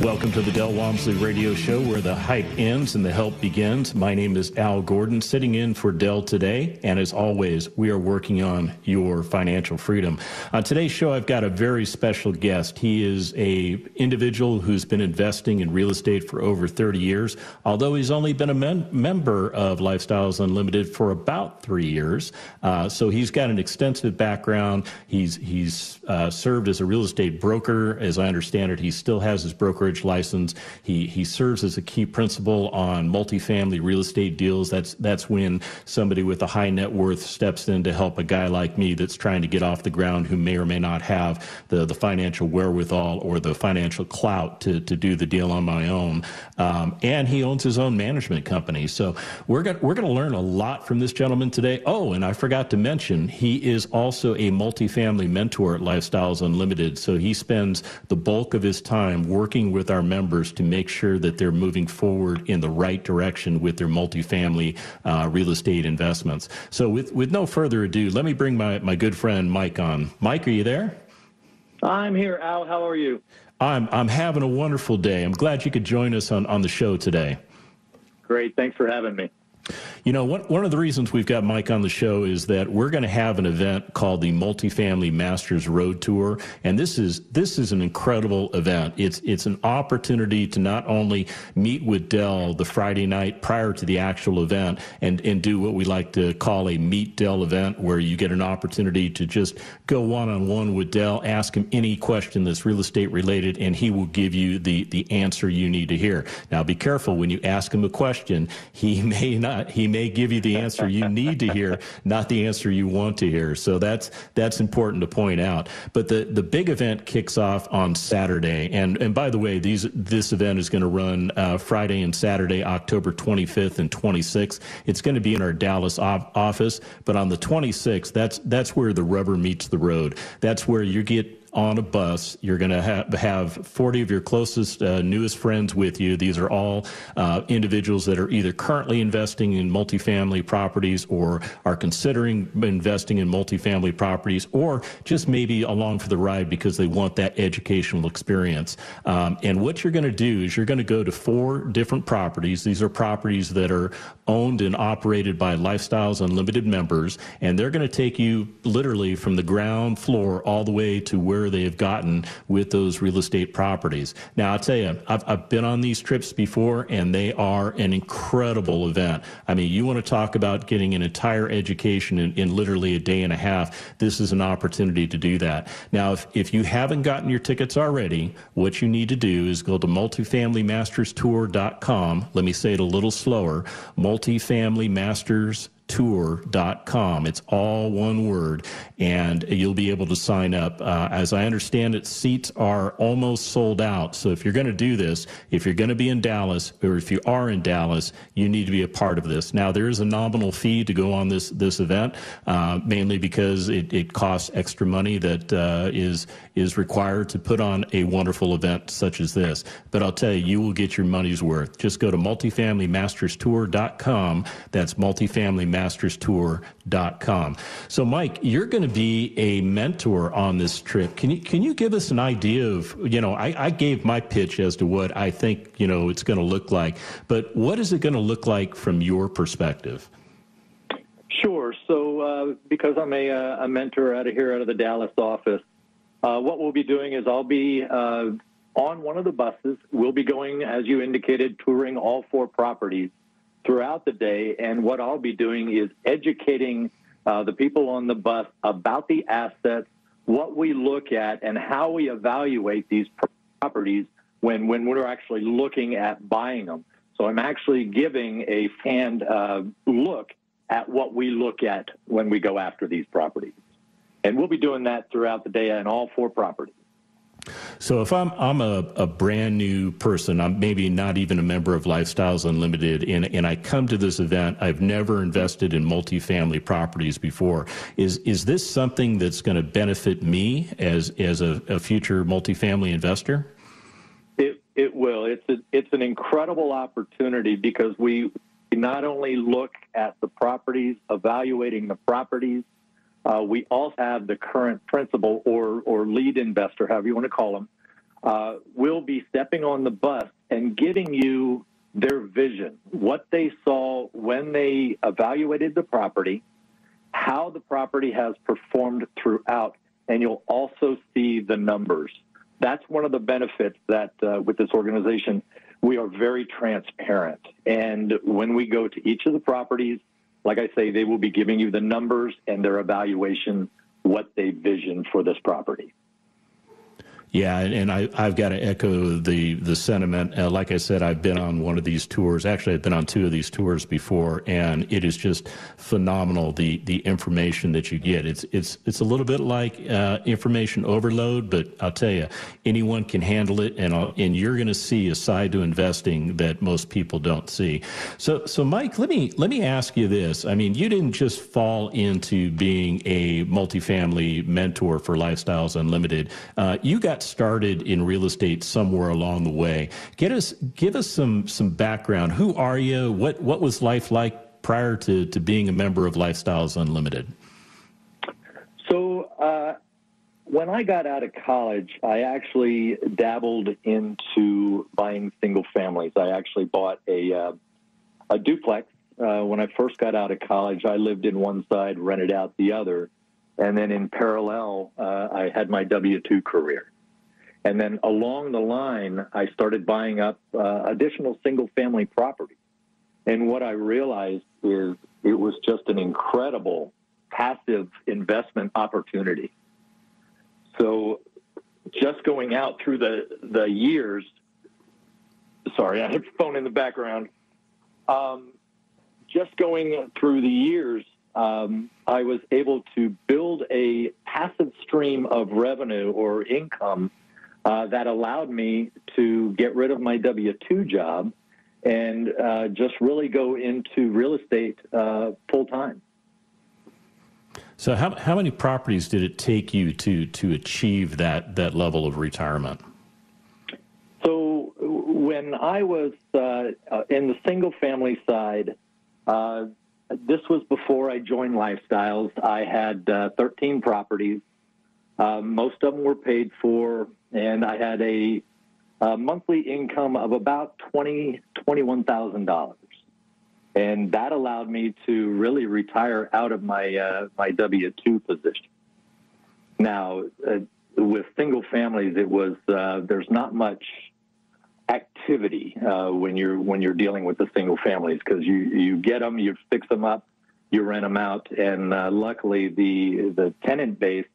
Welcome to the Del Walmsley Radio Show, where the hype ends and the help begins. My name is Al Gordon, sitting in for Del today, and as always, we are working on your financial freedom. On today's show, I've got a very special guest. He is a individual who's been investing in real estate for over 30 years, although he's only been a member of Lifestyles Unlimited for about three years. Uh, so he's got an extensive background. He's he's uh, served as a real estate broker, as I understand it. He still has his broker brokerage license. He he serves as a key principal on multifamily real estate deals. That's that's when somebody with a high net worth steps in to help a guy like me that's trying to get off the ground who may or may not have the the financial wherewithal or the financial clout to to do the deal on my own. Um, and he owns his own management company. So we're gonna we're to learn a lot from this gentleman today. Oh, and I forgot to mention he is also a multifamily mentor at Lifestyles Unlimited. So he spends the bulk of his time working with our members to make sure that they're moving forward in the right direction with their multifamily uh, real estate investments. So, with, with no further ado, let me bring my, my good friend Mike on. Mike, are you there? I'm here, Al. How are you? I'm, I'm having a wonderful day. I'm glad you could join us on, on the show today. Great. Thanks for having me. You know, one, one of the reasons we've got Mike on the show is that we're going to have an event called the Multifamily Masters Road Tour, and this is this is an incredible event. It's it's an opportunity to not only meet with Del the Friday night prior to the actual event and and do what we like to call a meet Del event, where you get an opportunity to just go one on one with Del, ask him any question that's real estate related, and he will give you the the answer you need to hear. Now, be careful when you ask him a question; he may not he may give you the answer you need to hear, not the answer you want to hear. So that's that's important to point out. But the the big event kicks off on Saturday, and and by the way, these this event is going to run uh, Friday and Saturday, October 25th and 26th. It's going to be in our Dallas op- office, but on the 26th, that's that's where the rubber meets the road. That's where you get on a bus. You're going to have, have 40 of your closest, uh, newest friends with you. These are all uh, individuals that are either currently investing in multifamily properties or are considering investing in multifamily properties or just maybe along for the ride because they want that educational experience. Um, and what you're going to do is you're going to go to four different properties. These are properties that are owned and operated by Lifestyles Unlimited members, and they're going to take you literally from the ground floor all the way to where where they have gotten with those real estate properties. Now, I'll tell you, I've, I've been on these trips before, and they are an incredible event. I mean, you want to talk about getting an entire education in, in literally a day and a half. This is an opportunity to do that. Now, if, if you haven't gotten your tickets already, what you need to do is go to multifamilymasterstour.com. Let me say it a little slower multifamilymasterstour.com tour.com. It's all one word, and you'll be able to sign up. Uh, as I understand it, seats are almost sold out. So if you're going to do this, if you're going to be in Dallas, or if you are in Dallas, you need to be a part of this. Now, there is a nominal fee to go on this this event, uh, mainly because it, it costs extra money that uh, is is required to put on a wonderful event such as this. But I'll tell you, you will get your money's worth. Just go to multifamilymasterstour.com. That's multifamilymasterstour.com. So, Mike, you're going to be a mentor on this trip. Can you can you give us an idea of you know I, I gave my pitch as to what I think you know it's going to look like, but what is it going to look like from your perspective? Sure. So, uh, because I'm a, uh, a mentor out of here, out of the Dallas office, uh, what we'll be doing is I'll be uh, on one of the buses. We'll be going, as you indicated, touring all four properties throughout the day. And what I'll be doing is educating uh, the people on the bus about the assets, what we look at, and how we evaluate these properties when, when we're actually looking at buying them. So I'm actually giving a hand uh, look at what we look at when we go after these properties. And we'll be doing that throughout the day on all four properties. So if I'm I'm a, a brand new person, I'm maybe not even a member of Lifestyles Unlimited, and, and I come to this event, I've never invested in multifamily properties before. Is is this something that's going to benefit me as as a, a future multifamily investor? It it will. It's a, it's an incredible opportunity because we not only look at the properties, evaluating the properties, uh, we also have the current principal or, or lead investor, however you want to call them, uh, will be stepping on the bus and giving you their vision, what they saw when they evaluated the property, how the property has performed throughout, and you'll also see the numbers. That's one of the benefits that uh, with this organization, we are very transparent. And when we go to each of the properties, like I say, they will be giving you the numbers and their evaluation, what they vision for this property. Yeah, and I, have got to echo the the sentiment. Uh, like I said, I've been on one of these tours. Actually, I've been on two of these tours before, and it is just phenomenal the the information that you get. It's it's it's a little bit like uh, information overload, but I'll tell you, anyone can handle it, and I'll, and you're going to see a side to investing that most people don't see. So so Mike, let me let me ask you this. I mean, you didn't just fall into being a multifamily mentor for Lifestyles Unlimited. Uh, you got started in real estate somewhere along the way. Get us, give us some some background. Who are you? What what was life like prior to to being a member of Lifestyles Unlimited? So. Uh, when I got out of college, I actually dabbled into buying single families. I actually bought a uh, a duplex uh, when I first got out of college. I lived in one side, rented out the other, and then in parallel, uh, I had my W two career. And then along the line, I started buying up uh, additional single family property. And what I realized is it was just an incredible passive investment opportunity. So just going out through the, the years, sorry, I have a phone in the background. Um, just going through the years, um, I was able to build a passive stream of revenue or income uh, that allowed me to get rid of my W 2 job and uh, just really go into real estate uh, full time. So, how, how many properties did it take you to, to achieve that, that level of retirement? So, when I was uh, in the single family side, uh, this was before I joined Lifestyles. I had uh, 13 properties. most of them were paid for and I had a, a monthly income of about twenty twenty one thousand dollars, and that allowed me to really retire out of my uh, my W two position. Now, uh, with single families, it was uh, there's not much activity uh, when you're when you're dealing with the single families because you you get them, you fix them up, you rent them out, and uh, luckily the the tenant base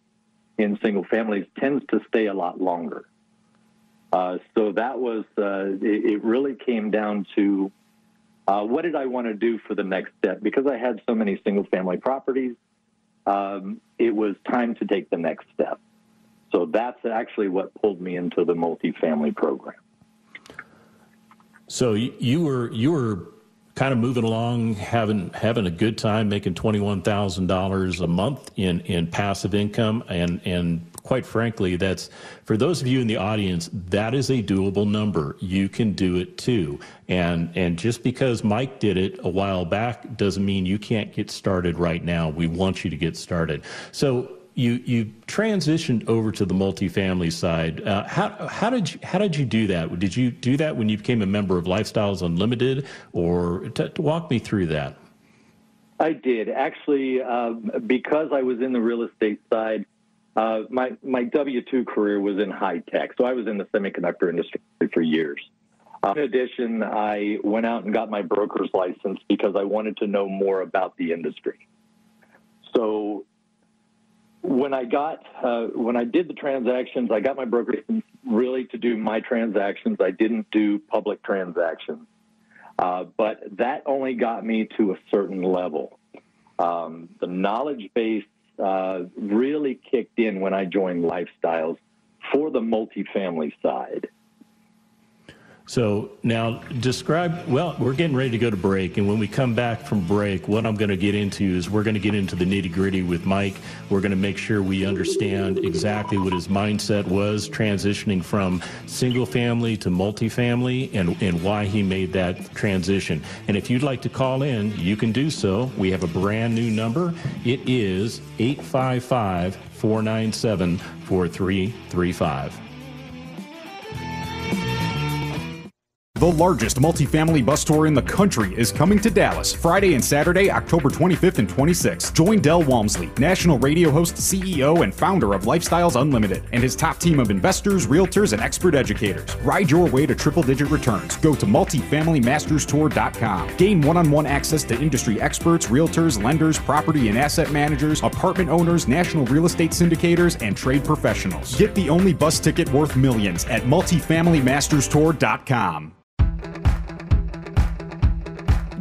in single families tends to stay a lot longer. Uh, so that was, uh, it, it, really came down to uh, what did I want to do for the next step? Because I had so many single family properties, um, it was time to take the next step. So that's actually what pulled me into the multifamily program. So you were you were kind of moving along, having having a good time, making twenty one thousand dollars a month in in passive income, and and quite frankly, that's for those of you in the audience, that is a doable number. You can do it too. And and just because Mike did it a while back doesn't mean you can't get started right now. We want you to get started. So you you transitioned over to the multifamily side. Uh, how how did you how did you do that? Did you do that when you became a member of Lifestyles Unlimited, or t- walk me through that? I did actually um, because I was in the real estate side. Uh, my my W two career was in high tech, so I was in the semiconductor industry for years. Uh, in addition, I went out and got my broker's license because I wanted to know more about the industry. So when I got uh, when I did the transactions, I got my broker really to do my transactions. I didn't do public transactions, uh, but that only got me to a certain level. Um, the knowledge base uh, really kicked in when I joined Lifestyles for the multifamily side. So now describe, well, we're getting ready to go to break. And when we come back from break, what I'm going to get into is we're going to get into the nitty gritty with Mike. We're going to make sure we understand exactly what his mindset was transitioning from single family to multifamily and, and why he made that transition. And if you'd like to call in, you can do so. We have a brand new number. It is 855 497 4335. The largest multifamily bus tour in the country is coming to Dallas Friday and Saturday, October 25th and 26th. Join Del Walmsley, national radio host, CEO, and founder of Lifestyles Unlimited, and his top team of investors, realtors, and expert educators. Ride your way to triple digit returns. Go to multifamilymasterstour.com. Gain one on one access to industry experts, realtors, lenders, property and asset managers, apartment owners, national real estate syndicators, and trade professionals. Get the only bus ticket worth millions at multifamilymasterstour.com.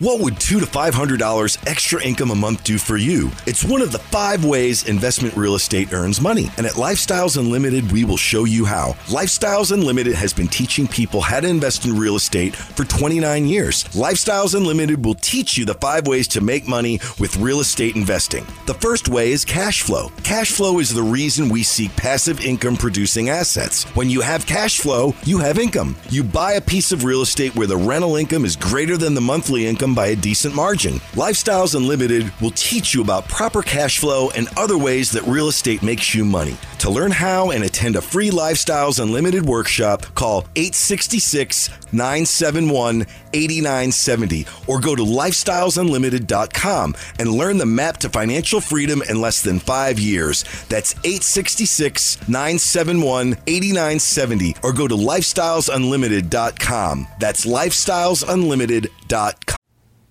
What would two to five hundred dollars extra income a month do for you? It's one of the five ways investment real estate earns money, and at Lifestyles Unlimited, we will show you how. Lifestyles Unlimited has been teaching people how to invest in real estate for 29 years. Lifestyles Unlimited will teach you the five ways to make money with real estate investing. The first way is cash flow. Cash flow is the reason we seek passive income producing assets. When you have cash flow, you have income. You buy a piece of real estate where the rental income is greater than the monthly income by a decent margin. Lifestyles Unlimited will teach you about proper cash flow and other ways that real estate makes you money. To learn how and attend a free Lifestyles Unlimited workshop, call 866 971 8970 or go to lifestylesunlimited.com and learn the map to financial freedom in less than five years. That's 866 971 8970 or go to lifestylesunlimited.com. That's lifestylesunlimited.com.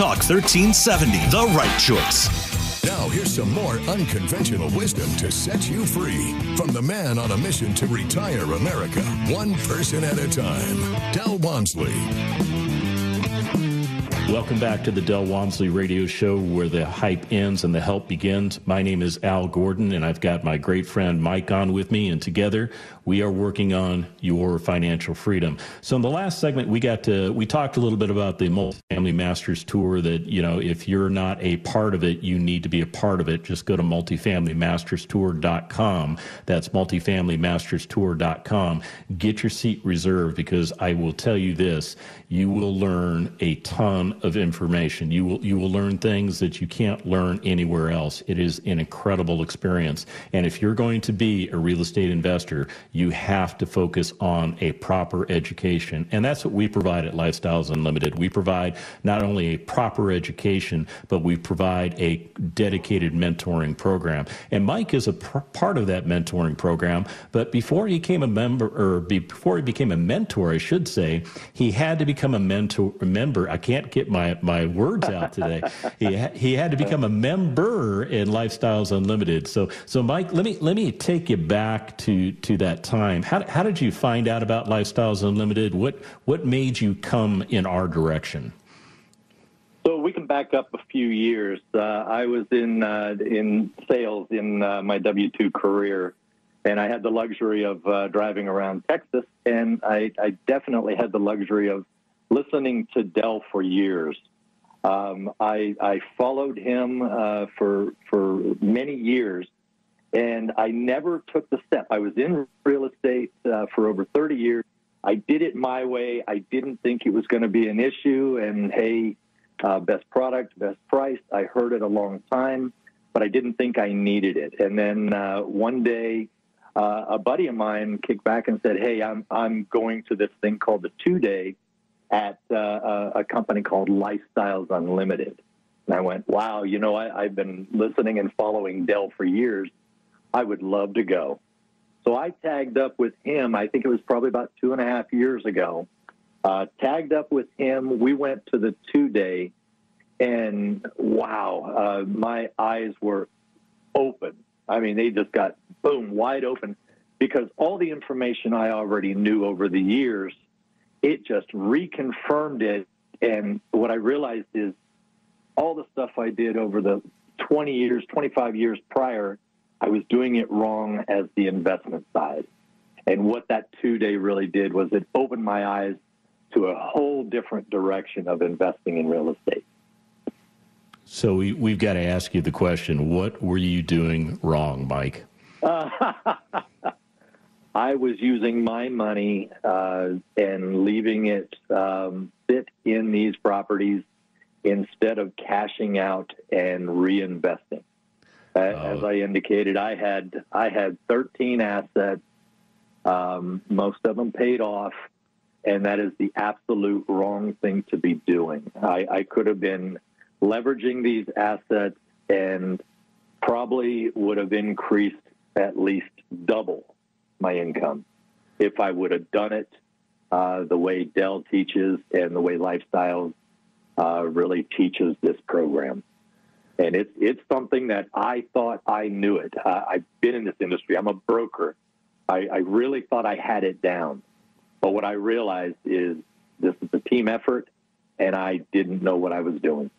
Talk 1370, the right choice. Now, here's some more unconventional wisdom to set you free from the man on a mission to retire America, one person at a time, Del Walmsley. Welcome back to the Del Walmsley Radio Show where the hype ends and the help begins. My name is Al Gordon and I've got my great friend Mike on with me and together we are working on your financial freedom. So in the last segment, we got to we talked a little bit about the multifamily masters tour. That you know, if you're not a part of it, you need to be a part of it. Just go to multifamilymasterstour.com. That's multifamilymasterstour.com. Get your seat reserved because I will tell you this: you will learn a ton of information. You will you will learn things that you can't learn anywhere else. It is an incredible experience. And if you're going to be a real estate investor, you have to focus on a proper education. And that's what we provide at Lifestyles Unlimited. We provide not only a proper education, but we provide a dedicated mentoring program. And Mike is a pr- part of that mentoring program. But before he became a member, or before he became a mentor, I should say, he had to become a mentor member. I can't get my, my words out today. he, he had to become a member in Lifestyles Unlimited. So, so Mike, let me let me take you back to to that time. How, how did you find out about Lifestyles Unlimited? What, what made you come in our direction? So we can back up a few years. Uh, I was in uh, in sales in uh, my W two career, and I had the luxury of uh, driving around Texas, and I, I, definitely had the luxury of listening to Del for years. Um, I, I, followed him uh, for for many years, and I never took the step. I was in real estate uh, for over 30 years. I did it my way. I didn't think it was going to be an issue. And hey, uh, best product, best price. I heard it a long time, but I didn't think I needed it. And then uh, one day, uh, a buddy of mine kicked back and said, "Hey, I'm I'm going to this thing called the two day at uh, a company called Lifestyles Unlimited." And I went, "Wow, you know, I, I've been listening and following Del for years." I would love to go. So I tagged up with him. I think it was probably about two and a half years ago. Uh, tagged up with him. We went to the two day, and wow, uh, my eyes were open. I mean, they just got boom wide open because all the information I already knew over the years, it just reconfirmed it. And what I realized is all the stuff I did over the 20 years, 25 years prior I was doing it wrong as the investment side. And what that two day really did was it opened my eyes to a whole different direction of investing in real estate. So we, we've got to ask you the question what were you doing wrong, Mike? Uh, I was using my money uh, and leaving it um, sit in these properties instead of cashing out and reinvesting. Uh, as I indicated, I had I had 13 assets. Um, most of them paid off, and that is the absolute wrong thing to be doing. I, I could have been leveraging these assets and probably would have increased at least double my income if I would have done it uh, the way Del teaches and the way Lifestyles uh, really teaches this program and it's it's something that I thought I knew it. I've been in this industry. I'm a broker. I, I really thought I had it down, but what I realized is this is a team effort, and I didn't know what I was doing.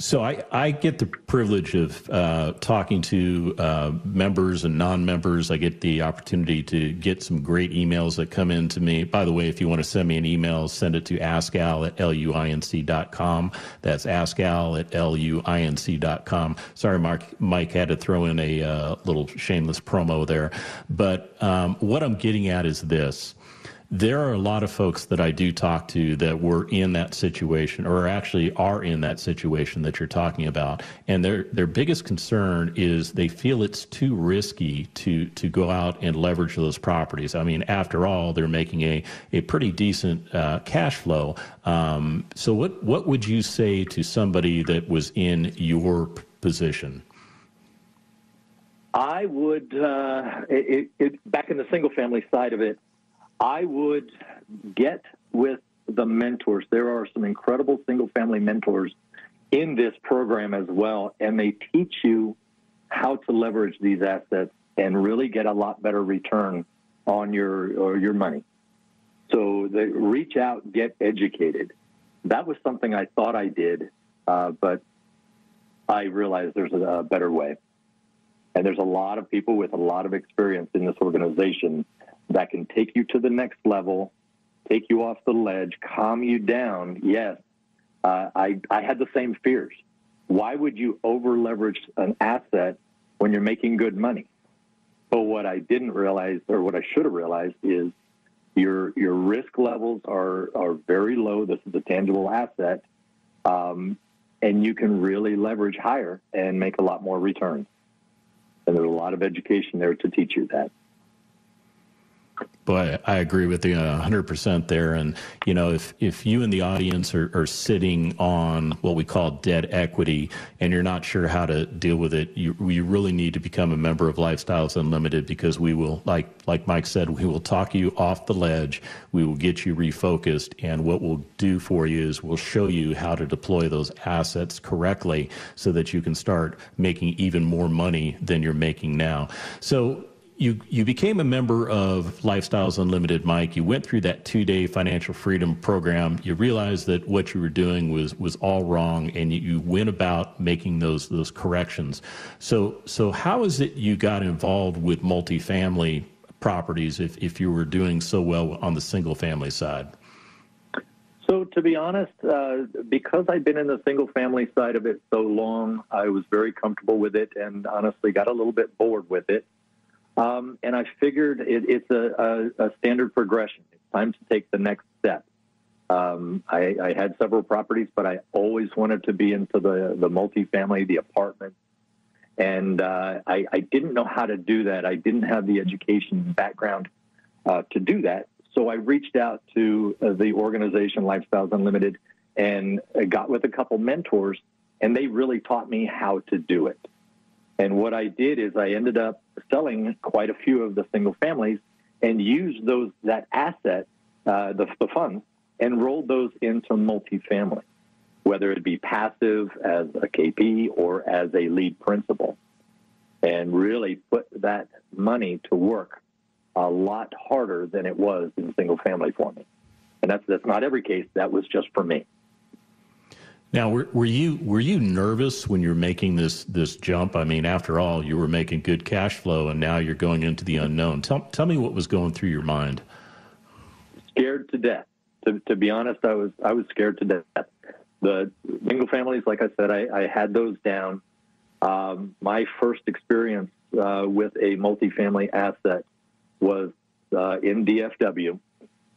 So I, I get the privilege of uh, talking to uh, members and non-members. I get the opportunity to get some great emails that come in to me. By the way, if you want to send me an email, send it to askal at luinc.com. That's askal at luinc.com. Sorry, Mark, Mike had to throw in a uh, little shameless promo there. But um, what I'm getting at is this there are a lot of folks that I do talk to that were in that situation or actually are in that situation that you're talking about. And their their biggest concern is they feel it's too risky to to go out and leverage those properties. I mean, after all, they're making a, a pretty decent uh, cash flow. Um, so what what would you say to somebody that was in your position? I would, uh, it, it, back in the single family side of it, I would get with the mentors. There are some incredible single family mentors in this program as well, and they teach you how to leverage these assets and really get a lot better return on your or your money. So reach out, get educated. that was something I thought I did, uh, but I realized there's a better way. And there's a lot of people with a lot of experience in this organization that can take you to the next level, take you off the ledge, calm you down. Yes, uh, I, I had the same fears. Why would you over leverage an asset when you're making good money? But what I didn't realize, or what I should have realized, is your your risk levels are are very low. This is a tangible asset, um, and you can really leverage higher and make a lot more returns. And there's a lot of education there to teach you that. Boy, I agree with you 100% there. And, you know, if, if you and the audience are, are sitting on what we call debt equity and you're not sure how to deal with it, you, you really need to become a member of Lifestyles Unlimited because we will, like, like Mike said, we will talk you off the ledge. We will get you refocused. And what we'll do for you is we'll show you how to deploy those assets correctly so that you can start making even more money than you're making now. So, you you became a member of Lifestyles Unlimited, Mike. You went through that two day financial freedom program. You realized that what you were doing was was all wrong, and you, you went about making those those corrections. So so how is it you got involved with multifamily properties if if you were doing so well on the single family side? So, to be honest, uh, because I've been in the single family side of it so long, I was very comfortable with it and honestly got a little bit bored with it. Um, and I figured it, it's a, a, a, standard progression. It's time to take the next step. Um, I, I, had several properties, but I always wanted to be into the, the multifamily, the apartment. And uh, I, I, didn't know how to do that. I didn't have the education background uh, to do that. So I reached out to uh, the organization Lifestyles Unlimited and got with a couple mentors, and they really taught me how to do it. And what I did is I ended up selling quite a few of the single families and used those that asset, uh, the, the funds, and rolled those into multifamily, whether it be passive as a KP or as a lead principal, and really put that money to work a lot harder than it was in single family for me. And that's that's not every case. That was just for me. Now, were, were, you were you nervous when you're making this this jump? I mean, after all, you were making good cash flow, and now you're going into the unknown. Tell tell me what was going through your mind. Scared to death. To, to be honest, I was I was scared to death. The single families, like I said, I, I had those down. Um, my first experience uh, with a multifamily asset was uh, in DFW,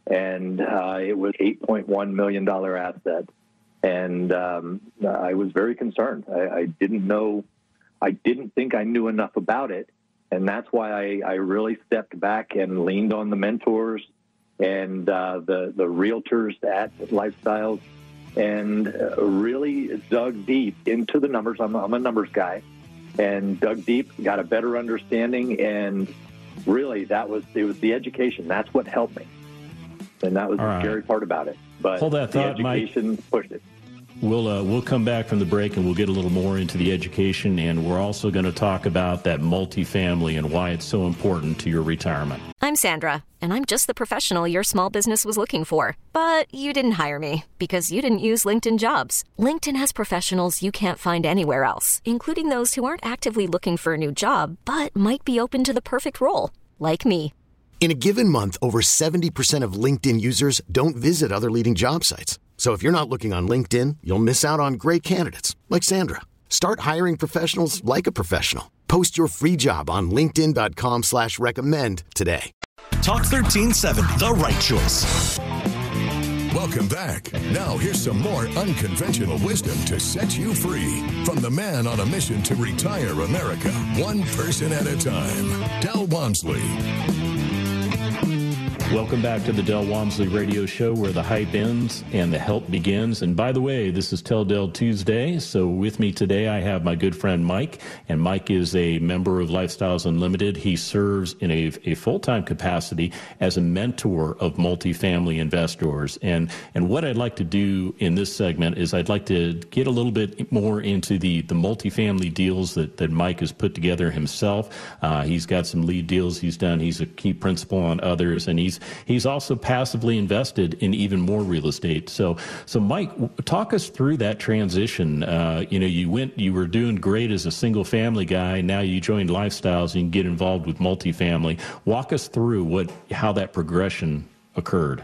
and uh, it was eight point one million dollar asset and um, I was very concerned. I, I, didn't know, I didn't think I knew enough about it, and that's why I, I really stepped back and leaned on the mentors and uh, the the realtors at Lifestyles, and uh, really dug deep into the numbers. I'm, I'm a numbers guy, and dug deep, got a better understanding, and really that was it was the education. That's what helped me, and that was All the right. scary part about it. But Hold that thought, the education Mike. pushed it. We'll uh, we'll come back from the break and we'll get a little more into the education, and we're also going to talk about that multifamily and why it's so important to your retirement. I'm Sandra, and I'm just the professional your small business was looking for, but you didn't hire me because you didn't use LinkedIn Jobs. LinkedIn has professionals you can't find anywhere else, including those who aren't actively looking for a new job but might be open to the perfect role, like me. In a given month, over seventy percent of LinkedIn users don't visit other leading job sites. So if you're not looking on LinkedIn, you'll miss out on great candidates like Sandra. Start hiring professionals like a professional. Post your free job on LinkedIn.com slash recommend today. Talk 1370, the right choice. Welcome back. Now here's some more unconventional wisdom to set you free from the man on a mission to retire America, one person at a time. Del Walmsley. Welcome back to the Del Walmsley Radio Show, where the hype ends and the help begins. And by the way, this is Tell Del Tuesday. So with me today, I have my good friend Mike, and Mike is a member of Lifestyles Unlimited. He serves in a, a full-time capacity as a mentor of multifamily investors. And and what I'd like to do in this segment is I'd like to get a little bit more into the the multifamily deals that that Mike has put together himself. Uh, he's got some lead deals he's done. He's a key principal on others, and he's he's also passively invested in even more real estate. So, so Mike, talk us through that transition. Uh, you know, you went, you were doing great as a single family guy. Now you joined Lifestyles and get involved with multifamily. Walk us through what how that progression occurred.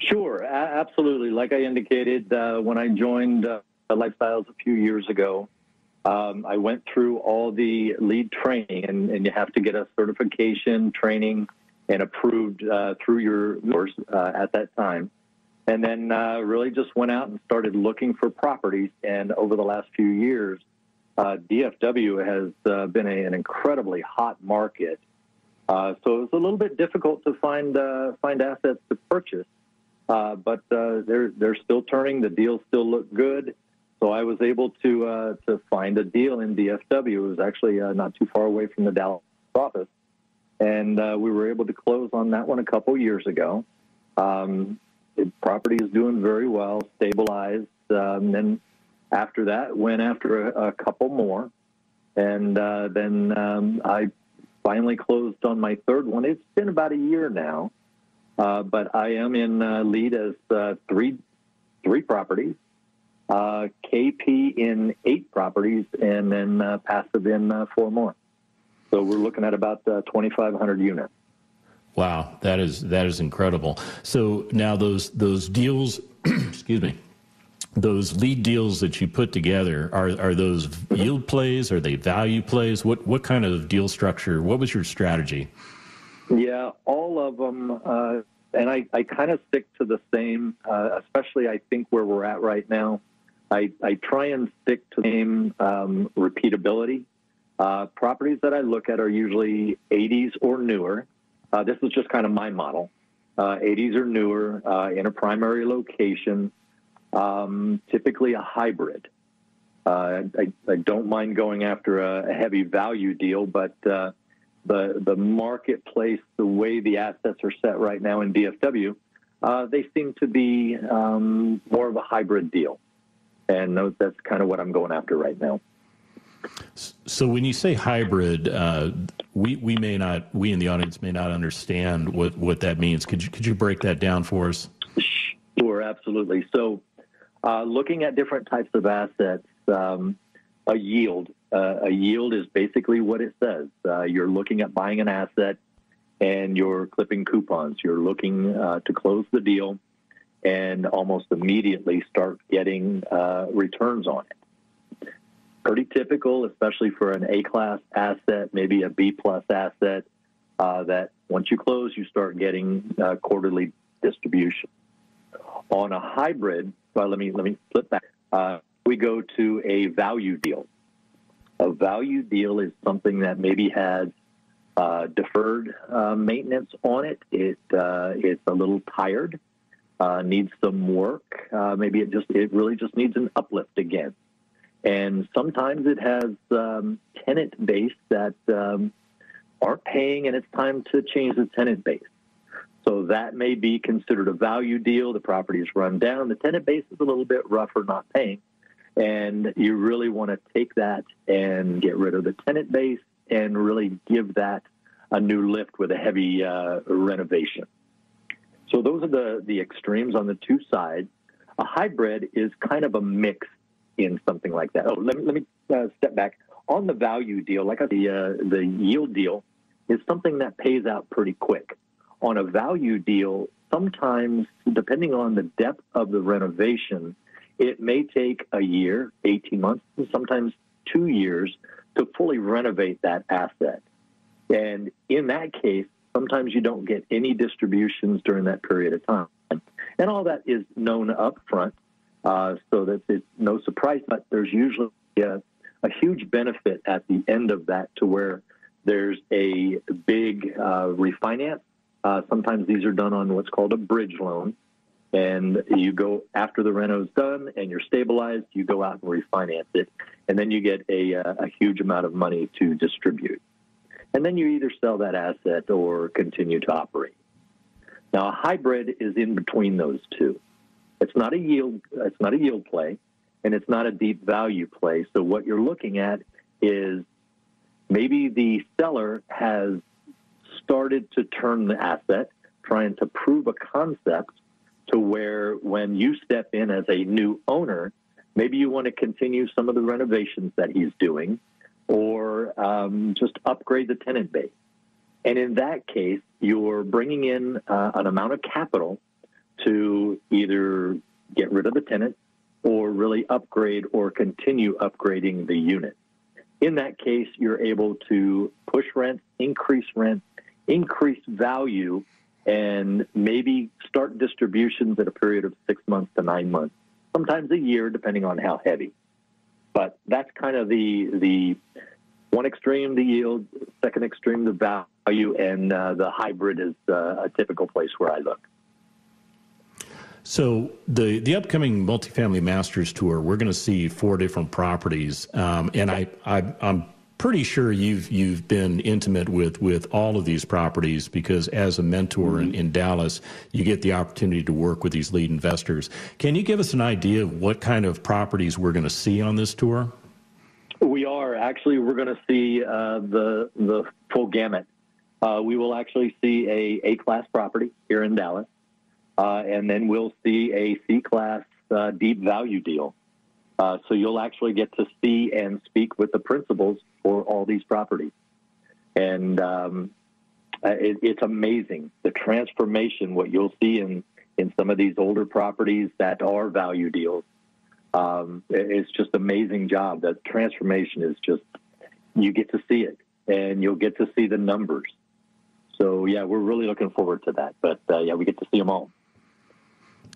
Sure, absolutely. Like I indicated, uh, when I joined uh, Lifestyles a few years ago, um, I went through all the lead training, and, and, you have to get a certification, training, and approved uh, through your course uh, at that time. And then uh, really just went out and started looking for properties. And over the last few years, uh, DFW has uh, been a, an incredibly hot market. Uh, so it was a little bit difficult to find find assets to purchase, but they're they're still turning. The deals still look good. So I was able to to find a deal in DFW. It was actually not too far away from the Dallas office, and uh, we were able to close on that one a couple years ago. Um, the property is doing very well, stabilized. Um, then after that, went after a, a couple more, and uh, then um, I finally closed on my third one. It's been about a year now, uh, but I am in uh, lead as three three properties uh, KP in eight properties, and then uh, passive in uh, four more. So we're looking at about uh, 2,500 units. Wow, that is that is incredible. So now those those deals, excuse me, those lead deals that you put together are are those yield plays? Are they value plays? What what kind of deal structure? What was your strategy? Yeah, all of them. Uh, and I, I kind of stick to the same, uh, especially I think where we're at right now. I, I try and stick to the same um, repeatability. Uh, properties that I look at are usually 80s or newer. Uh, this is just kind of my model. Uh, 80s or newer uh, in a primary location, um, typically a hybrid. Uh, I, I, don't mind going after a, a heavy value deal, but uh, the the marketplace, the way the assets are set right now in DFW, they seem to be um, more of a hybrid deal and that's kind of what I'm going after right now. So when you say hybrid, uh, we we may not we in the audience may not understand what what that means. Could you could you break that down for us? Sure, absolutely. So, uh, looking at different types of assets, um, a yield uh, a yield is basically what it says. Uh, you're looking at buying an asset and you're clipping coupons. You're looking uh, to close the deal and almost immediately start getting uh, returns on it. Pretty typical, especially for an A class asset, maybe a B plus asset, uh, that once you close, you start getting uh, quarterly distribution. On a hybrid, well, let me let me flip back. Uh, we go to a value deal. A value deal is something that maybe has uh, deferred uh, maintenance on it. It it's a little tired uh, needs some work. Uh, maybe it just it really just needs an uplift again. And sometimes it has um, tenant base that um, aren't paying, and it's time to change the tenant base. So that may be considered a value deal. The property is run down. The tenant base is a little bit rougher, not paying. And you really want to take that and get rid of the tenant base and really give that a new lift with a heavy uh, renovation. So those are the, the extremes on the two sides. A hybrid is kind of a mix in something like that. Oh, let me, let me uh, step back. On the value deal, like the, uh, the yield deal, is something that pays out pretty quick. On a value deal, sometimes, depending on the depth of the renovation, it may take a year, 18 months, and sometimes two years to fully renovate that asset. And in that case, Sometimes you don't get any distributions during that period of time. And all that is known up front, uh, so that it's no surprise, but there's usually a, a, huge benefit at the end of that to where there's a big uh, refinance. Uh, sometimes these are done on what's called a bridge loan. And you go after the reno's done and you're stabilized, you go out and refinance it. And then you get a, uh, a huge amount of money to distribute and then you either sell that asset or continue to operate. Now, a hybrid is in between those two. It's not a yield. It's not a yield play, and it's not a deep value play. So what you're looking at is maybe the seller has started to turn the asset, trying to prove a concept to where when you step in as a new owner, maybe you want to continue some of the renovations that he's doing or um, just upgrade the tenant base. And in that case, you're bringing in uh, an amount of capital to either get rid of the tenant or really upgrade or continue upgrading the unit. In that case, you're able to push rent, increase rent, increase value, and maybe start distributions at a period of six months to nine months, sometimes a year, depending on how heavy. But that's kind of the the one extreme, the yield, second extreme, the value, and uh, the hybrid is uh, a typical place where I look. So the the upcoming multifamily masters tour, we're going to see four different properties, um, and I, I I'm pretty sure you've you've been intimate with with all of these properties because as a mentor in, in Dallas, you get the opportunity to work with these lead investors. Can you give us an idea of what kind of properties we're going to see on this tour? We are actually we're going to see uh, the the full gamut. Uh, we will actually see a A class property here in Dallas. Uh, and then we'll see a C class uh, deep value deal. Uh, so you'll actually get to see and speak with the principals for all these properties. And um, it, it's amazing the transformation, what you'll see in, in some of these older properties that are value deals. Um, it's just amazing job. That transformation is just, you get to see it and you'll get to see the numbers. So yeah, we're really looking forward to that. But uh, yeah, we get to see them all.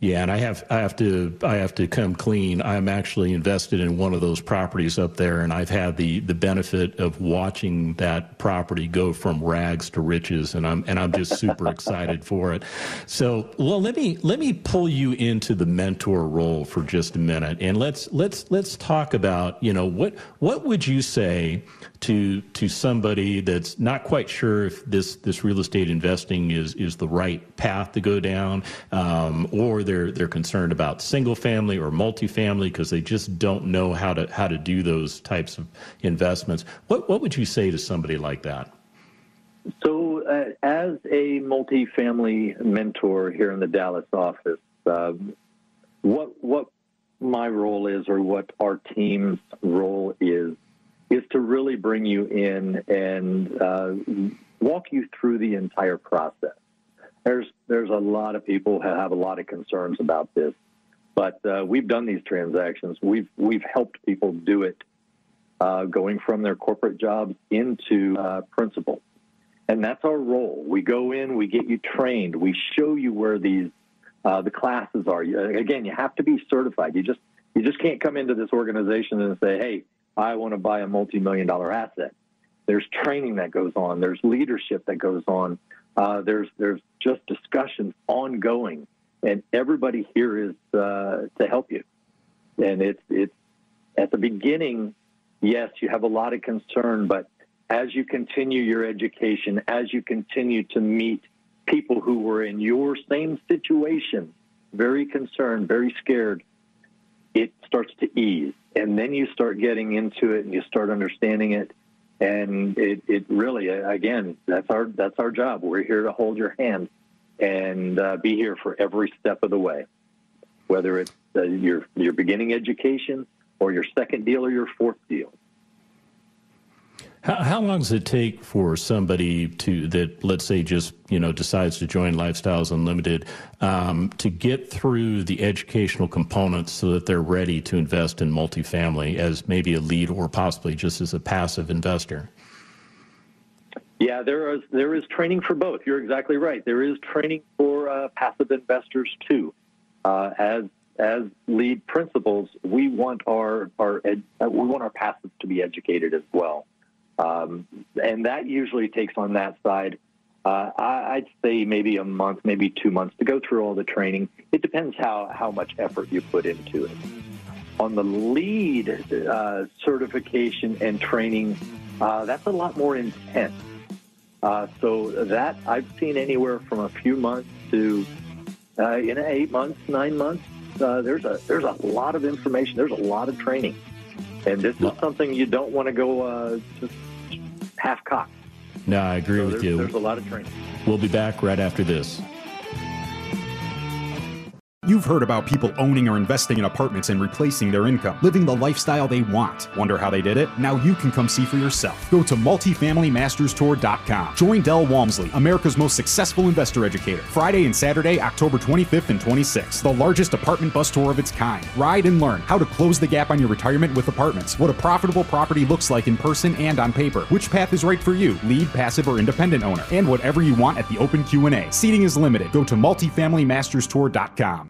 Yeah, and I have I have to I have to come clean. I'm actually invested in one of those properties up there, and I've had the the benefit of watching that property go from rags to riches, and I'm and I'm just super excited for it. So, well, let me let me pull you into the mentor role for just a minute, and let's let's let's talk about you know what what would you say to to somebody that's not quite sure if this this real estate investing is is the right path to go down, um, or they're they're concerned about single family or multifamily because they just don't know how to how to do those types of investments. What what would you say to somebody like that? So, uh, as a multifamily mentor here in the Dallas office, uh, what what my role is, or what our team's role is, is to really bring you in and uh, walk you through the entire process. There's there's a lot of people who have a lot of concerns about this, but uh, we've done these transactions. We've we've helped people do it, uh, going from their corporate jobs into uh, principal, and that's our role. We go in, we get you trained, we show you where these uh, the classes are. Again, you have to be certified. You just you just can't come into this organization and say, "Hey, I want to buy a multi-million dollar asset. There's training that goes on. There's leadership that goes on. Uh, there's there's just discussions ongoing, and everybody here is uh, to help you. And it's it's at the beginning, yes, you have a lot of concern, but as you continue your education, as you continue to meet people who were in your same situation, very concerned, very scared, it starts to ease. And then you start getting into it and you start understanding it. And it, it really again that's our that's our job. We're here to hold your hand and uh, be here for every step of the way. Whether it's uh, your your beginning education or your second deal or your fourth deal how, how long does it take for somebody to that, let's say, just you know decides to join Lifestyles Unlimited um, to get through the educational components so that they're ready to invest in multifamily as maybe a lead or possibly just as a passive investor? Yeah, there is there is training for both. You're exactly right. There is training for uh, passive investors too. Uh, as as lead principals, we want our our ed, we want our passives to be educated as well. Um, and that usually takes on that side, uh, I'd say maybe a month, maybe two months to go through all the training. It depends how, how much effort you put into it. On the lead uh, certification and training, uh, that's a lot more intense. Uh, so that I've seen anywhere from a few months to uh, you eight months, nine months. Uh, there's a there's a lot of information. There's a lot of training. And this is something you don't want to go uh, just half cocked. No, I agree So with you. There's a lot of training. We'll be back right after this. You've heard about people owning or investing in apartments and replacing their income, living the lifestyle they want. Wonder how they did it? Now you can come see for yourself. Go to multifamilymasterstour.com. Join Del Walmsley, America's most successful investor educator. Friday and Saturday, October 25th and 26th. The largest apartment bus tour of its kind. Ride and learn how to close the gap on your retirement with apartments, what a profitable property looks like in person and on paper, which path is right for you, lead, passive, or independent owner, and whatever you want at the open Q&A. Seating is limited. Go to multifamilymasterstour.com.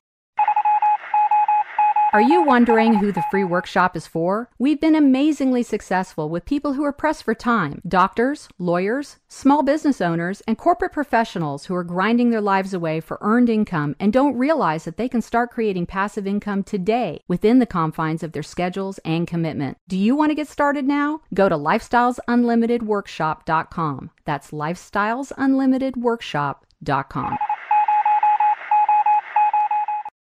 Are you wondering who the free workshop is for? We've been amazingly successful with people who are pressed for time doctors, lawyers, small business owners, and corporate professionals who are grinding their lives away for earned income and don't realize that they can start creating passive income today within the confines of their schedules and commitment. Do you want to get started now? Go to lifestylesunlimitedworkshop.com. That's lifestylesunlimitedworkshop.com.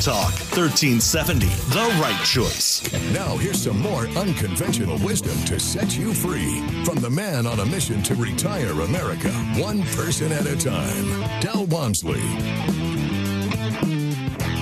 Talk 1370, the right choice. Now, here's some more unconventional wisdom to set you free from the man on a mission to retire America, one person at a time. Del Walmsley.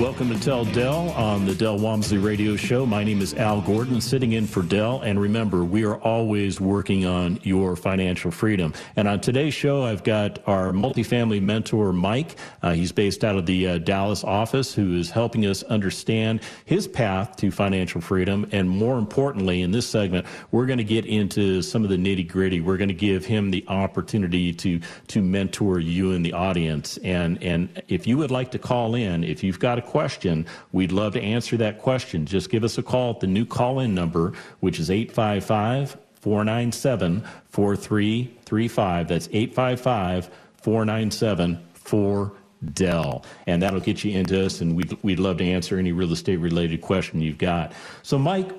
Welcome to Tell Del on the Del Walmsley Radio Show. My name is Al Gordon, sitting in for Del. And remember, we are always working on your financial freedom. And on today's show, I've got our multifamily mentor, Mike. Uh, he's based out of the uh, Dallas office, who is helping us understand his path to financial freedom. And more importantly, in this segment, we're going to get into some of the nitty gritty. We're going to give him the opportunity to to mentor you in the audience. And and if you would like to call in, if you've got a question, we'd love to answer that question. Just give us a call at the new call in number, which is 855 497 4335. That's 855 497 4 Del. And that'll get you into us, and we'd, we'd love to answer any real estate related question you've got. So, Mike,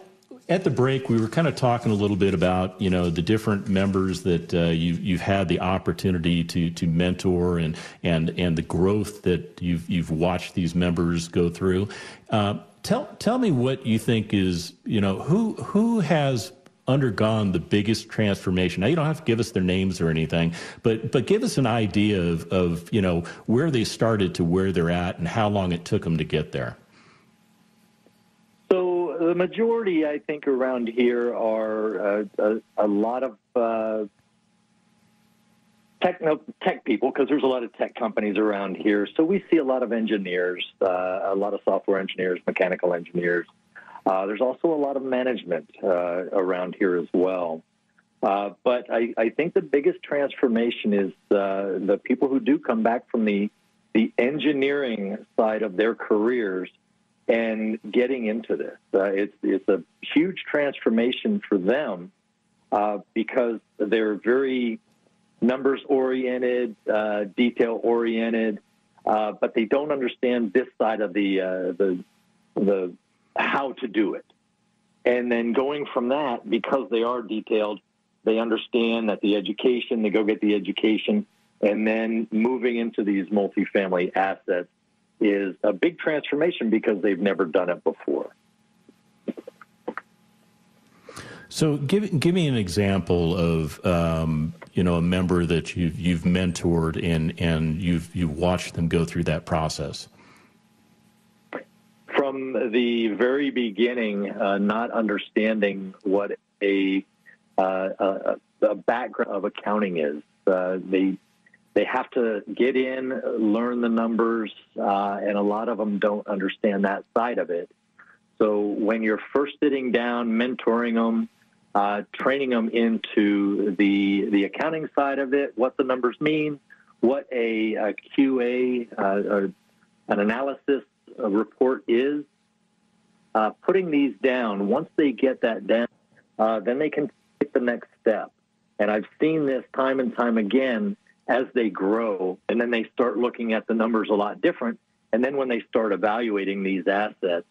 at the break, we were kind of talking a little bit about you know the different members that uh, you've you've had the opportunity to to mentor and and and the growth that you've you've watched these members go through. Uh, tell tell me what you think is you know who who has undergone the biggest transformation. Now you don't have to give us their names or anything, but but give us an idea of of you know where they started to where they're at and how long it took them to get there. The majority, I think, around here are uh, a, a lot of uh, tech people because there's a lot of tech companies around here. So we see a lot of engineers, uh, a lot of software engineers, mechanical engineers. Uh, there's also a lot of management uh, around here as well. Uh, but I, I think the biggest transformation is the people who do come back from the the engineering side of their careers and getting into this. Uh, it's it's a huge transformation for them uh, because they're very numbers oriented, uh, detail oriented, uh, but they don't understand this side of the uh, the the how to do it. And then going from that, because they are detailed, they understand that the education, they go get the education, and then moving into these multifamily assets is a big transformation because they've never done it before. So give give me an example of um, you know a member that you've you've mentored and and you've you've watched them go through that process. From the very beginning, uh, not understanding what a, uh, a a background of accounting is, uh, they they have to get in, learn the numbers, uh, and a lot of them don't understand that side of it. So when you're first sitting down, mentoring them, uh, training them into the the accounting side of it, what the numbers mean, what a, a QA, uh, an analysis report is, uh, putting these down. Once they get that down, uh, then they can take the next step. And I've seen this time and time again as they grow, and then they start looking at the numbers a lot different. And then when they start evaluating these assets,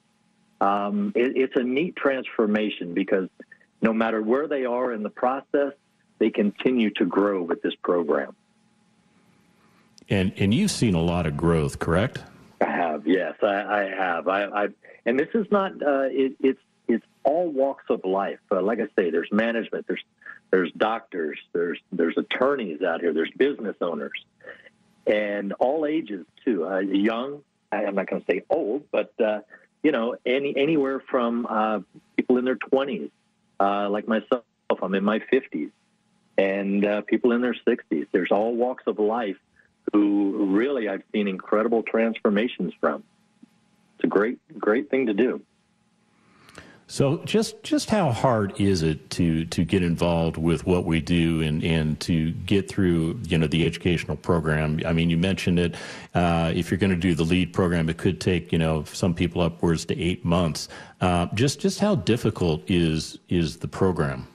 um, it, it's a neat transformation because no matter where they are in the process, they continue to grow with this program. And and you've seen a lot of growth, correct? I have, yes, I, I have. I, I, and this is not. Uh, it, it's it's all walks of life. Uh, like I say, there's management, there's there's doctors, there's there's attorneys out here, there's business owners, and all ages too. Uh, young, I'm not going to say old, but uh, you know, any anywhere from uh, people in their 20s, uh, like myself. I'm in my 50s, and uh, people in their 60s. There's all walks of life who really I've seen incredible transformations from. It's a great, great thing to do. So just just how hard is it to to get involved with what we do and and to get through you know the educational program? I mean, you mentioned it. Uh, if you're going to do the lead program, it could take you know some people upwards to eight months. Uh, just just how difficult is is the program?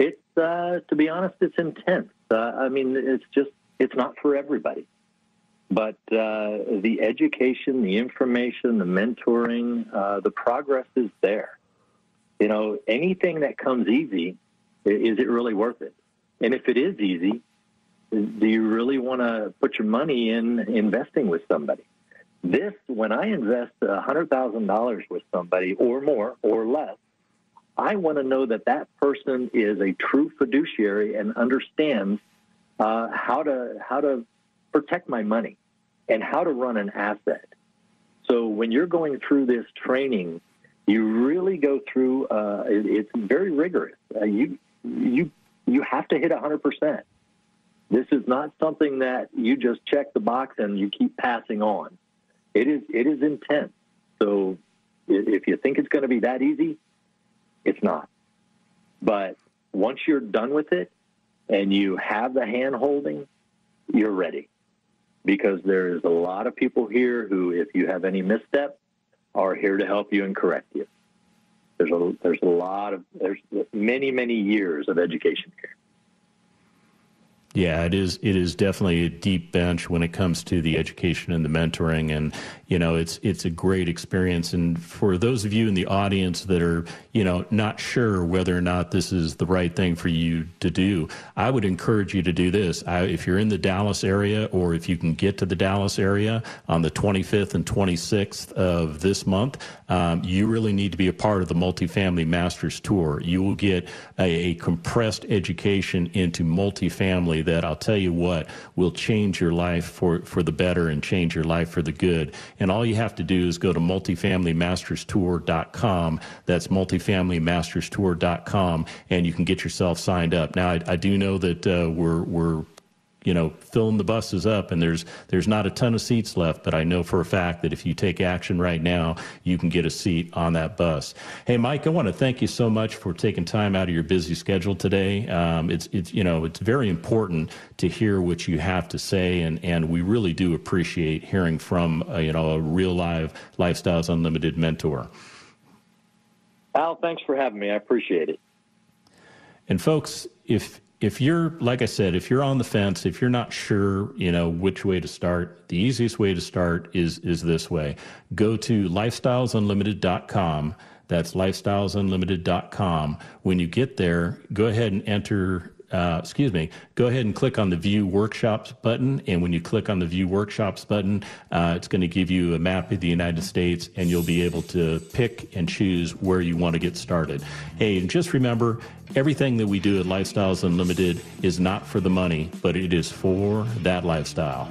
It's uh, to be honest, it's intense. Uh, I mean, it's just it's not for everybody. But uh, the education, the information, the mentoring, uh, the progress is there. You know, anything that comes easy, is it really worth it? And if it is easy, do you really want to put your money in investing with somebody? This, when I invest $100,000 with somebody or more or less, I want to know that that person is a true fiduciary and understands uh, how to how to protect my money and how to run an asset. So when you're going through this training, you really go through. Uh, it, it's very rigorous. Uh, you you you have to hit 100 percent. This is not something that you just check the box and you keep passing on. It is it is intense. So if you think it's going to be that easy, it's not. But once you're done with it, and you have the hand holding, you're ready. Because there is a lot of people here who, if you have any misstep, are here to help you and correct you. There's a there's a lot of there's many many years of education here. Yeah, it is. It is definitely a deep bench when it comes to the education and the mentoring, and you know, it's it's a great experience. And for those of you in the audience that are you know not sure whether or not this is the right thing for you to do, I would encourage you to do this. I, if you're in the Dallas area, or if you can get to the Dallas area on the 25th and 26th of this month, um, you really need to be a part of the multifamily masters tour. You will get a, a compressed education into multifamily that I'll tell you what will change your life for, for the better and change your life for the good. And all you have to do is go to multifamilymasterstour.com. That's multifamilymasterstour.com, and you can get yourself signed up. Now, I, I do know that uh, we're, we're you know, filling the buses up and there's there's not a ton of seats left, but I know for a fact that if you take action right now, you can get a seat on that bus. Hey, Mike, I want to thank you so much for taking time out of your busy schedule today. Um, it's it's you know it's very important to hear what you have to say, and and we really do appreciate hearing from uh, you know a real live Lifestyles Unlimited mentor. Al, thanks for having me. I appreciate it. And folks, if if you're like I said, if you're on the fence, if you're not sure, you know which way to start, the easiest way to start is is this way. Go to lifestylesunlimited.com. That's lifestylesunlimited.com. When you get there, go ahead and enter uh, excuse me, go ahead and click on the View Workshops button. And when you click on the View Workshops button, uh, it's going to give you a map of the United States, and you'll be able to pick and choose where you want to get started. Hey, and just remember, everything that we do at Lifestyles Unlimited is not for the money, but it is for that lifestyle.